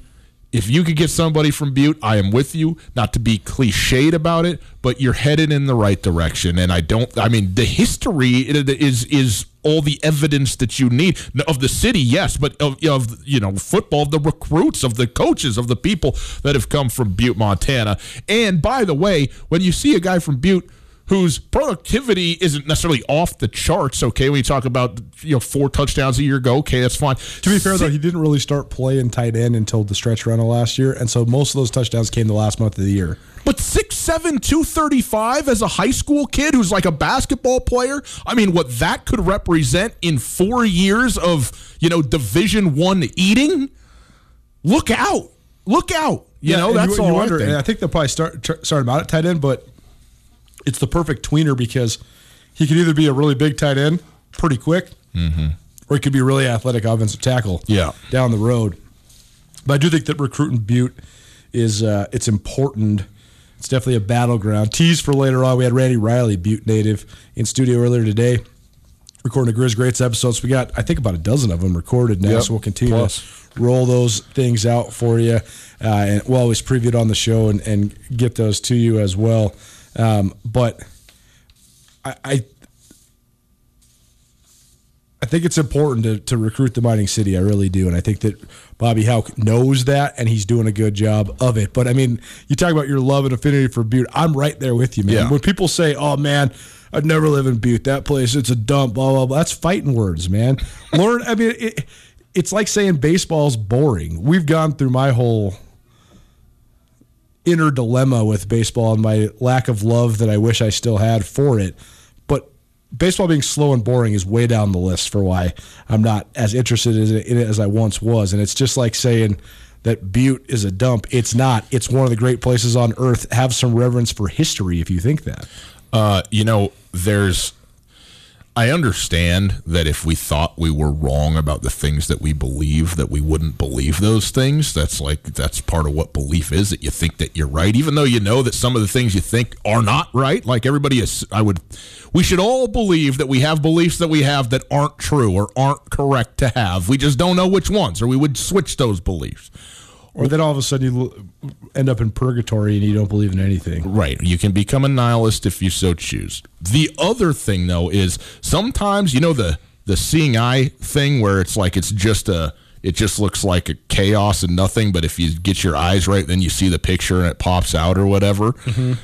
if you could get somebody from Butte, I am with you. Not to be cliched about it, but you're headed in the right direction. And I don't. I mean, the history is is all the evidence that you need of the city, yes, but of, of you know football, the recruits, of the coaches, of the people that have come from Butte, Montana. And by the way, when you see a guy from Butte whose productivity isn't necessarily off the charts, okay, when you talk about you know four touchdowns a year ago, okay, that's fine. To be fair, though, he didn't really start playing tight end until the stretch run of last year, and so most of those touchdowns came the last month of the year. But 6'7", 235 as a high school kid who's like a basketball player. I mean, what that could represent in four years of, you know, Division One eating. Look out. Look out. You know, and that's all wonder, I think. And I think they'll probably start start him out at tight end, but it's the perfect tweener because he could either be a really big tight end, pretty quick, or he could be a really athletic offensive tackle. Yeah. down the road. But I do think that recruiting Butte is uh, it's important. It's definitely a battleground. Tease for later on. We had Randy Riley, Butte native, in studio earlier today, recording a Grizz Greats episode. So we got I think about a dozen of them recorded now. Yep. So we'll continue Plus. to roll those things out for you, uh, and we'll always preview it on the show and, and get those to you as well. Um, but I, I I think it's important to, to recruit the mining city. I really do, and I think that Bobby Hauck knows that, and he's doing a good job of it. But I mean, you talk about your love and affinity for Butte. I'm right there with you, man. Yeah. When people say, "Oh man," I'd never live in Butte. That place, it's a dump. Blah blah blah. That's fighting words, man. Learn. I mean, it, it's like saying baseball's boring. We've gone through my whole inner dilemma with baseball and my lack of love that I wish I still had for it. But baseball being slow and boring is way down the list for why I'm not as interested in it as I once was. And it's just like saying that Butte is a dump. It's not. It's one of the great places on earth. Have some reverence for history if you think that. Uh, you know, there's. I understand that if we thought we were wrong about the things that we believe, that we wouldn't believe those things. That's like that's part of what belief is. That you think that you're right, even though you know that some of the things you think are not right. Like everybody is, I would. We should all believe that we have beliefs that we have that aren't true or aren't correct to have. We just don't know which ones, or we would switch those beliefs. Or then all of a sudden you end up in purgatory and you don't believe in anything. Right. You can become a nihilist if you so choose. The other thing though is sometimes you know the the seeing eye thing where it's like it's just a it just looks like a chaos and nothing, but if you get your eyes right, then you see the picture and it pops out or whatever. Mm-hmm.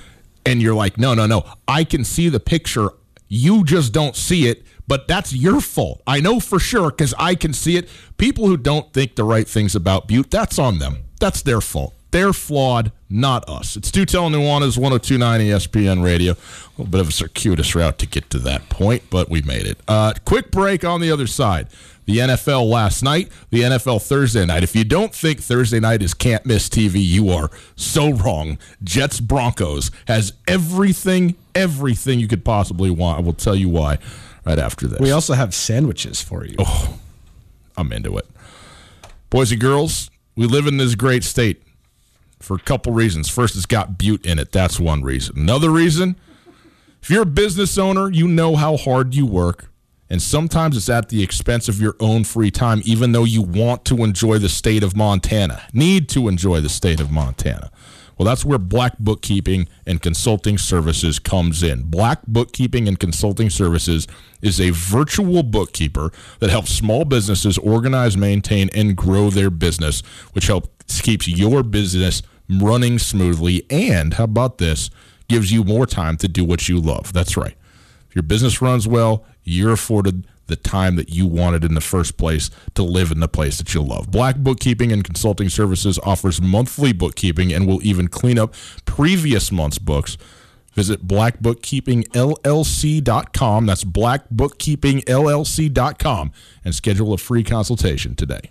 And you're like, no, no, no. I can see the picture. You just don't see it, but that's your fault. I know for sure because I can see it. People who don't think the right things about Butte, that's on them. That's their fault. They're flawed, not us. It's Tutel Nuanez 1029 ESPN Radio. A little bit of a circuitous route to get to that point, but we made it. Uh, quick break on the other side. The NFL last night, the NFL Thursday night. If you don't think Thursday night is can't miss TV, you are so wrong. Jets Broncos has everything, everything you could possibly want. I will tell you why right after this. We also have sandwiches for you. Oh, I'm into it. Boys and girls, we live in this great state for a couple reasons. First, it's got Butte in it. That's one reason. Another reason, if you're a business owner, you know how hard you work. And sometimes it's at the expense of your own free time, even though you want to enjoy the state of Montana, need to enjoy the state of Montana. Well, that's where Black Bookkeeping and Consulting Services comes in. Black Bookkeeping and Consulting Services is a virtual bookkeeper that helps small businesses organize, maintain, and grow their business, which helps keeps your business running smoothly. And how about this? Gives you more time to do what you love. That's right. If your business runs well, you're afforded the time that you wanted in the first place to live in the place that you love. Black Bookkeeping and Consulting Services offers monthly bookkeeping and will even clean up previous month's books. Visit blackbookkeepingllc.com. That's blackbookkeepingllc.com and schedule a free consultation today.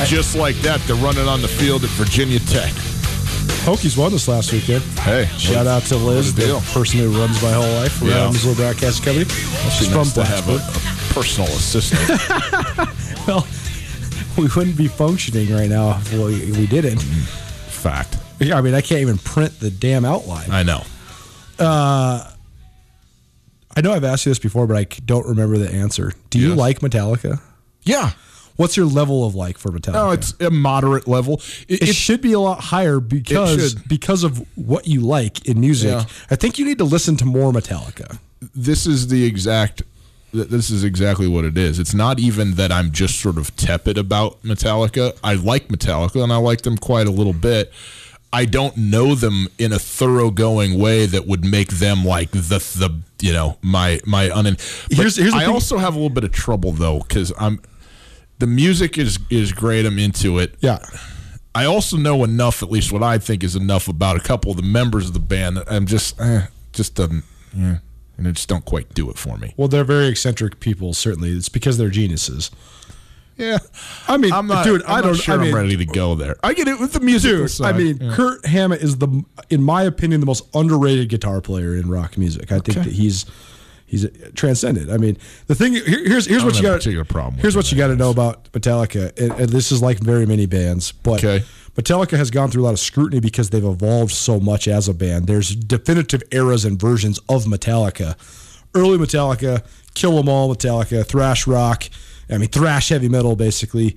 And just like that, they're running on the field at Virginia Tech. Hokies won this last weekend. Hey, Shout out to Liz, the person who runs my whole life around Yeah. Missoula Broadcast Company. She's from nice to have a, a personal assistant. Well, we wouldn't be functioning right now if we, we didn't. Fact. Yeah, I mean, I can't even print the damn outline. I know. Uh, I know I've asked you this before, but I don't remember the answer. Do you like Metallica? Yeah. What's your level of like for Metallica? No, it's a moderate level. It, it it- should be a lot higher because because of what you like in music. Yeah. I think you need to listen to more Metallica. this is the exact this is exactly what it is. It's not even that I'm just sort of tepid about Metallica. I like Metallica and I like them quite a little bit. I don't know them in a thoroughgoing way that would make them like the the you know my my. But Here's- here's the I thing- also have a little bit of trouble though because I'm the music is is great. I'm into it. Yeah. I also know enough, at least what I think is enough about a couple of the members of the band. that I'm just, eh, just doesn't, yeah, and it just don't quite do it for me. Well, they're very eccentric people. Certainly, it's because they're geniuses. Yeah, I mean, I'm not, dude, I'm I don't. Not sure I mean, am ready to go there. I get it with the music. dude. I mean, Yeah. Kirk Hammett is the, in my opinion, the most underrated guitar player in rock music. I think Okay. that he's he's uh, transcended. I mean, the thing here, here's here's what you got. Here's what you got to know about Metallica, and, and this is like very many bands, but Okay. Metallica has gone through a lot of scrutiny because they've evolved so much as a band. There's definitive eras and versions of Metallica. Early Metallica, Kill 'Em All Metallica, thrash rock, I mean thrash heavy metal basically.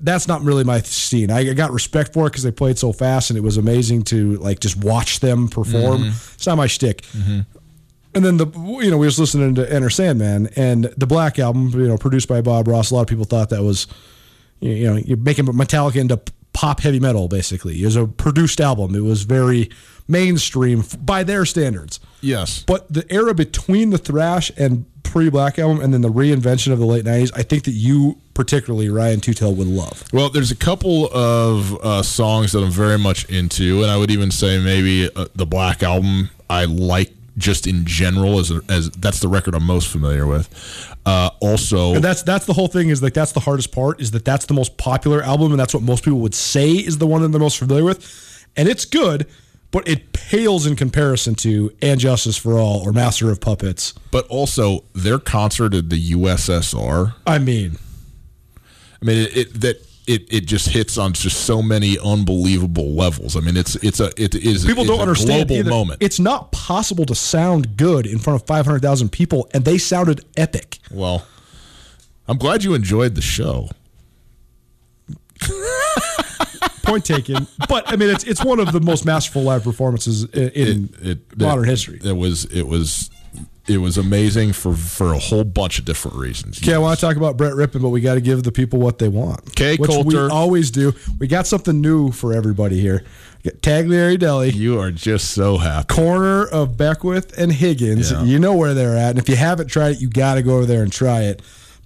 That's not really my scene. I got respect for it because they played so fast and it was amazing to like just watch them perform. It's not my shtick. And then the you know we was listening to Enter Sandman and the Black album you know produced by Bob Ross. A lot of people thought that was you know you're making Metallica into pop heavy metal basically. It was a produced album. It was very mainstream by their standards. yes, But the era between the thrash and pre Black album and then the reinvention of the late '90s, I think that you particularly Ryan Tutel would love. Well, there's a couple of uh, songs that I'm very much into, and I would even say maybe uh, the Black Album I like just in general as as that's the record I'm most familiar with. Uh, also, And that's that's the whole thing. Is like that's the hardest part. Is that that's the most popular album, and that's what most people would say is the one that they're most familiar with, and it's good, but it pales in comparison to "And Justice for All" or "Master of Puppets." but also their concert at the USSR. I mean, I mean, it, it that. It, it just hits on just so many unbelievable levels. I mean, it's it's a it is people it's don't a understand global either. moment. It's not possible to sound good in front of five hundred thousand people, and they sounded epic. well, I'm glad you enjoyed the show. Point taken. but I mean, it's it's one of the most masterful live performances in, in it, it, modern it- history. It was it was it was amazing for for a whole bunch of different reasons. Okay, I want to talk about Brett Rypien, but we got to give the people what they want. Okay, which we always do. We got something new for everybody here. Tagliari Deli, You are just so happy. corner of Beckwith and Higgins. Yeah. You know where they're at, and if you haven't tried it, you got to go over there and try it.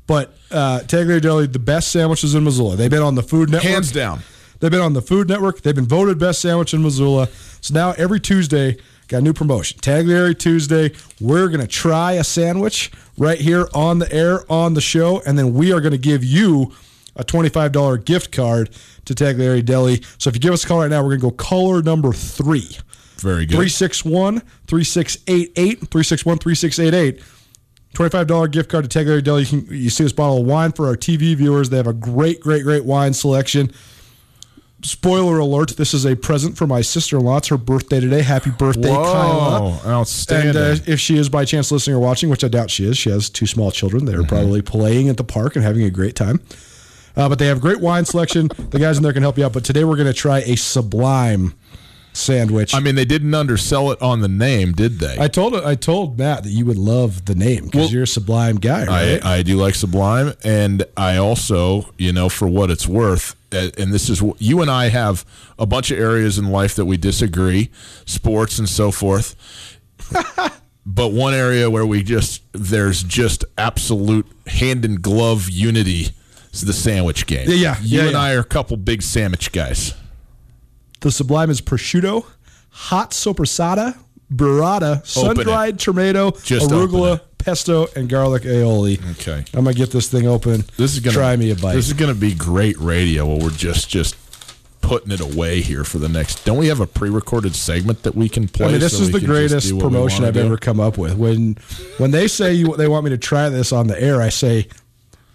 But uh, Tagliari Deli, the best sandwiches in Missoula. They've been on the Food Network, Hands down. They've been on the Food Network. They've been voted best sandwich in Missoula. So now every Tuesday, got a new promotion. Tagliari Tuesday. We're going to try a sandwich right here on the air on the show, and then we are going to give you a $25 gift card to Tagliari Deli. So if you give us a call right now, we're going to go caller number three. Very good. 361 3688 361 3688. $25 gift card to Tagliari Deli. You, can, you see this bottle of wine for our TV viewers. They have a great, great, great wine selection. Spoiler alert, this is a present for my sister in law. It's her birthday today. Happy birthday, Kyla. Outstanding. And uh, if she is by chance listening or watching, which I doubt she is, she has two small children. They're Mm-hmm. probably playing at the park and having a great time. Uh, but they have great wine selection. The guys in there can help you out. But today we're going to try a Sublime sandwich. I mean, they didn't undersell it on the name, did they? I told I told Matt that you would love the name because Well, you're a Sublime guy, right? I, I do like Sublime, and I also, you know, for what it's worth, and this is you and I have a bunch of areas in life that we disagree, sports and so forth. but one area where we just there's just absolute hand in glove unity is the sandwich game. Yeah, yeah, You yeah, and yeah. I are a couple big sandwich guys. The Sublime is prosciutto, hot soppressata, burrata, sun dried tomato, Just arugula, pesto, and garlic aioli. Okay. I'm gonna get this thing open. This is gonna try me a bite. This is gonna be great radio. While we're just just putting it away here for the next. Don't we have a pre-recorded segment that we can play? I mean, this so is the greatest do what we promotion I've do? ever come up with. When when they say you they want me to try this on the air, I say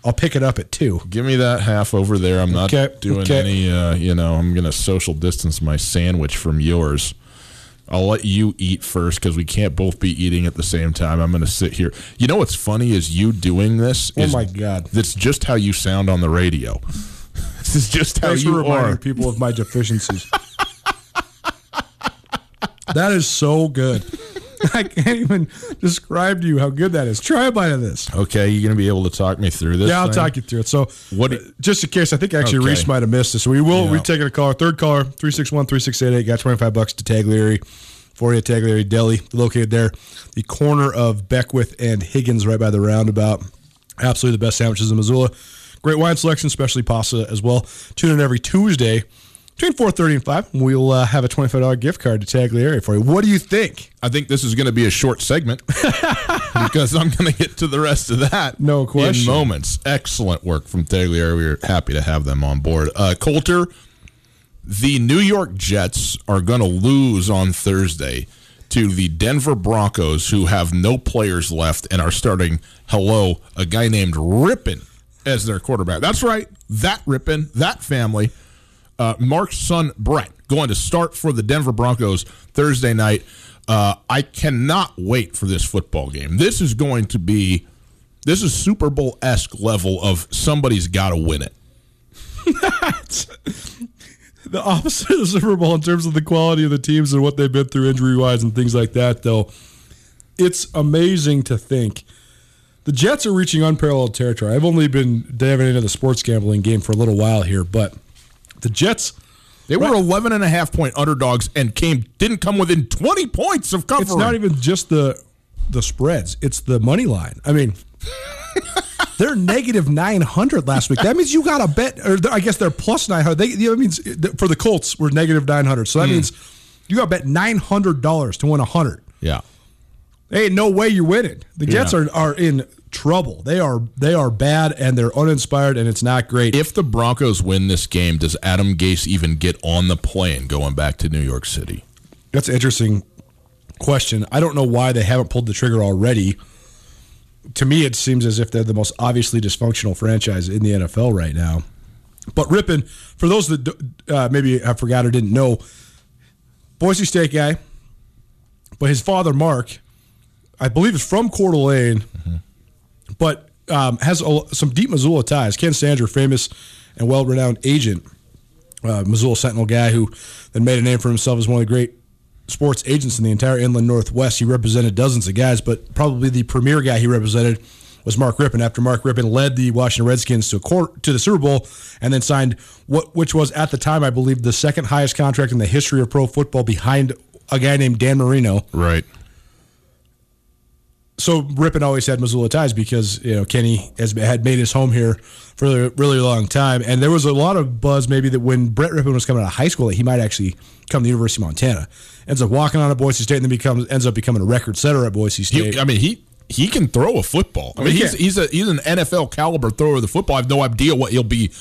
I'll pick it up at two. Give me that half over there. I'm not Okay, doing okay. any. Uh, you know, I'm gonna social distance my sandwich from yours. I'll let you eat first because we can't both be eating at the same time. I'm going to sit here. You know what's funny is you doing this. Oh is- my God. That's just how you sound on the radio. This is just how Thanks for you reminding are. people of my deficiencies. that is so good. I can't even describe to you how good that is. Try a bite of this. Okay, you're going to be able to talk me through this. Yeah, I'll thing? talk you through it. So, What do- uh, just in case, I think actually Okay. Reese might have missed this. So we will. Yeah. We've taken a caller, third caller, 361 3688. Got 25 bucks to Tagliari for you, Tagliari Deli, located there, the corner of Beckwith and Higgins, right by the roundabout. Absolutely the best sandwiches in Missoula. Great wine selection, especially pasta as well. Tune in every Tuesday between 4.30 and 5. We'll uh, have a $25 gift card to Tagliari for you. What do you think? I think this is going to be a short segment. because I'm going to get to the rest of that. No question. In moments. Excellent work from Tagliari. We are happy to have them on board. Uh, Colter, the New York Jets are going to lose on Thursday to the Denver Broncos, who have no players left and are starting, hello, a guy named Rypien as their quarterback. That's right, that Rypien, that family. Uh, Mark's son, Brett, going to start for the Denver Broncos Thursday night. Uh, I cannot wait for this football game. This is going to be, this is Super Bowl esque level of somebody's got to win it. the opposite of the Super Bowl in terms of the quality of the teams and what they've been through injury wise and things like that, though. It's amazing to think the Jets are reaching unparalleled territory. I've only been diving into the sports gambling game for a little while here, but the Jets. They were 11 and a half point underdogs and came didn't come within 20 points of covering. It's not even just the the spreads; it's the money line. I mean, they're negative 900 last week. That means you got to bet, or I guess they're plus 900. They, that means for the Colts, we're negative 900. So that mm. means you got to bet $900 to win 100. Yeah. Ain't no way you're winning. The Jets yeah. are, are in trouble. They are they are bad and they're uninspired and it's not great. If the Broncos win this game, does Adam Gase even get on the plane going back to New York City? That's an interesting question. I don't know why they haven't pulled the trigger already to me, it seems as if they're the most obviously dysfunctional franchise in the NFL right now. But Rypien, for those that uh, maybe I forgot or didn't know, Boise State guy, but his father Mark, I believe, is from Coeur d'Alene. But um, has a, some deep Missoula ties. Ken Sander, famous and well-renowned agent, uh, Missoula Sentinel guy who then made a name for himself as one of the great sports agents in the entire inland Northwest. He represented dozens of guys, but probably the premier guy he represented was Mark Rypien. After Mark Rypien led the Washington Redskins to court, to the Super Bowl and then signed what which was at the time I believe the second highest contract in the history of pro football behind a guy named Dan Marino. Right so Rypien always had Missoula ties because you know Kenny has had made his home here for a really long time, and there was a lot of buzz maybe that when Brett Rypien was coming out of high school that he might actually come to the University of Montana. Ends up walking on at Boise State and then becomes ends up becoming a record setter at Boise State. He, I mean he. He can throw a football. Oh, I mean, he's he's a he's an NFL caliber thrower of the football. I have no idea what he'll be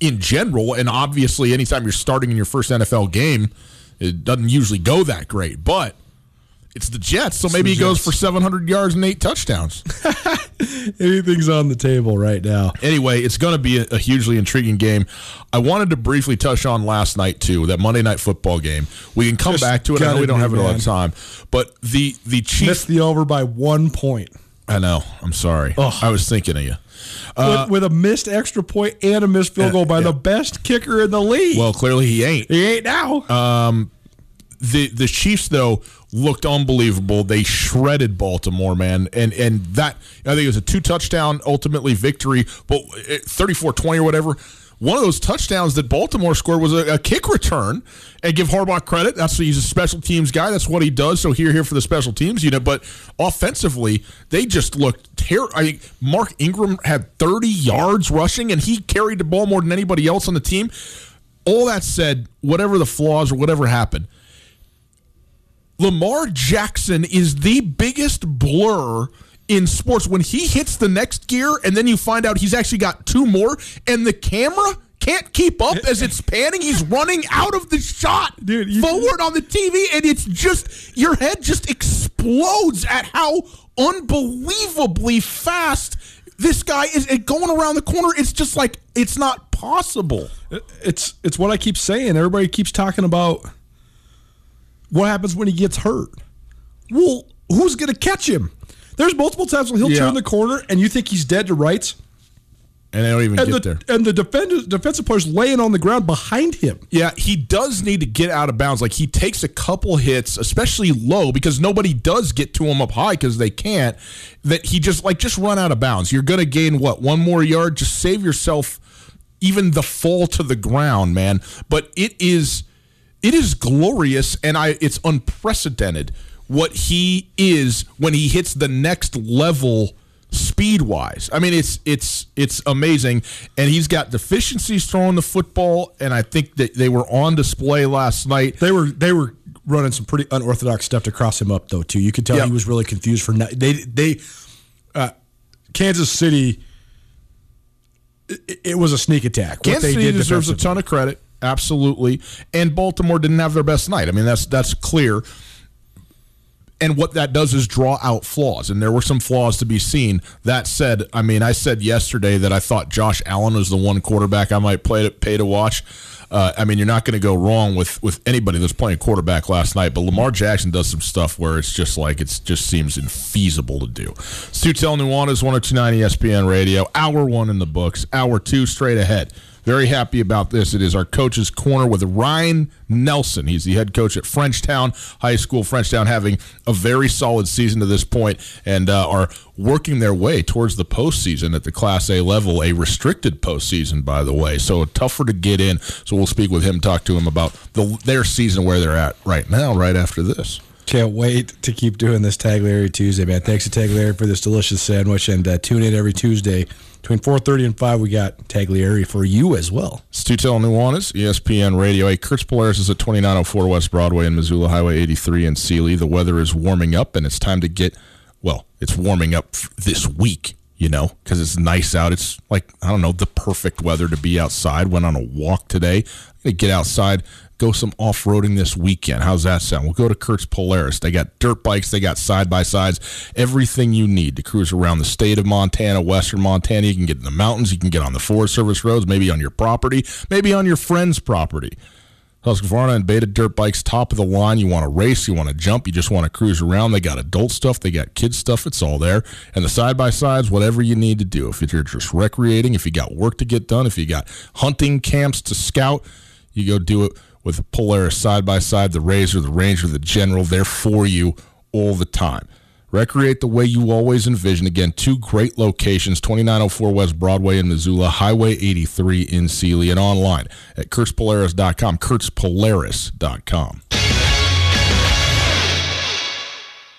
in general, and obviously, anytime you're starting in your first NFL game, it doesn't usually go that great. But it's the Jets, so it's maybe he Jets. goes for 700 yards and eight touchdowns. Anything's on the table right now. Anyway, it's going to be a, a, hugely intriguing game. I wanted to briefly touch on last night too, that Monday night football game. We can come Just back to it. I know we don't have a lot of time, but the the Chiefs missed the over by one point. I know. I'm sorry. Ugh. I was thinking of you. Uh, with, with, a missed extra point and a missed field goal by yeah. the best kicker in the league. Well, clearly he ain't. He ain't now. Um, the the Chiefs though looked unbelievable. They shredded Baltimore, man. And and that I think it was a two touchdown ultimately victory, but eh, 34-20 or whatever. One of those touchdowns that Baltimore scored was a, a kick return. And give Harbaugh credit. That's he's a special teams guy. That's what he does. So here, here for the special teams unit. But offensively, they just looked terrible. I Mark Ingram had 30 yards rushing, and he carried the ball more than anybody else on the team. All that said, whatever the flaws or whatever happened, Lamar Jackson is the biggest blur in sports. When he hits the next gear and then you find out he's actually got two more and the camera can't keep up as it's panning. He's running out of the shot Dude, you, forward on the TV, and it's just your head just explodes at how unbelievably fast this guy is going around the corner. It's just like it's not possible. It's it's what I keep saying. Everybody keeps talking about what happens when he gets hurt? Well, who's going to catch him? There's multiple times when he'll yeah. turn the corner and you think he's dead to rights. And they don't even and get the, there. And the defender, defensive player's laying on the ground behind him. Yeah, he does need to get out of bounds. Like he takes a couple hits, especially low, because nobody does get to him up high because they can't. That he just like just run out of bounds. You're gonna gain what one more yard. Just save yourself even the fall to the ground, man. But it is it is glorious and I it's unprecedented what he is when he hits the next level speed wise. I mean it's it's it's amazing and he's got deficiencies throwing the football and I think that they were on display last night. They were they were running some pretty unorthodox stuff to cross him up, though. Too, you could tell Yep. he was really confused for not, they they uh, Kansas City. It, it was a sneak attack. What Kansas they City did deserves a ton of credit, absolutely. And Baltimore didn't have their best night. I mean, that's that's clear. And what that does is draw out flaws, and there were some flaws to be seen. That said, I mean, I said yesterday that I thought Josh Allen was the one quarterback I might play to, pay to watch. Uh, I mean, you're not going to go wrong with with anybody that's playing quarterback last night. But Lamar Jackson does some stuff where it's just like it just seems infeasible to do. Tell Nuanez, 1029 ESPN Radio. Hour one in the books. Hour two straight ahead. Very happy about this. It is our coach's corner with Ryan Nelson. He's the head coach at Frenchtown High School. Frenchtown having a very solid season to this point and uh, are working their way towards the postseason at the Class A level, a restricted postseason, by the way. So tougher to get in. So we'll speak with him, talk to him about the, their season, where they're at right now, right after this. Can't wait to keep doing this Tag Larry Tuesday, man. Thanks to Tag Larry for this delicious sandwich, and uh, tune in every Tuesday between 4:30 and 5. We got Tag Larry for you as well. Stu Tell Nuanez, ESPN Radio. Hey, Kurtz Polaris is at 2904 West Broadway in Missoula, Highway 83 in Seeley. The weather is warming up, and it's time to get, well, it's warming up this week, you know, because it's nice out. It's like, I don't know, the perfect weather to be outside. Went on a walk today. I'm to get outside, go some off roading this weekend. How's that sound? We'll go to Kurtz Polaris. They got dirt bikes, they got side by sides, everything you need to cruise around the state of Montana, western Montana. You can get in the mountains, you can get on the Forest Service roads, maybe on your property, maybe on your friend's property. Husqvarna and Beta dirt bikes, top of the line. You want to race, you want to jump, you just want to cruise around. They got adult stuff, they got kids stuff. It's all there. And the side by sides, whatever you need to do. If you're just recreating, if you got work to get done, if you got hunting camps to scout, you go do it with the Polaris side by side, the Razor, the Ranger, the General. They're for you all the time. Recreate the way you always envision. Again, two great locations 2904 West Broadway in Missoula, Highway 83 in Seeley, and online at kurtzpolaris.com. kurtzpolaris.com.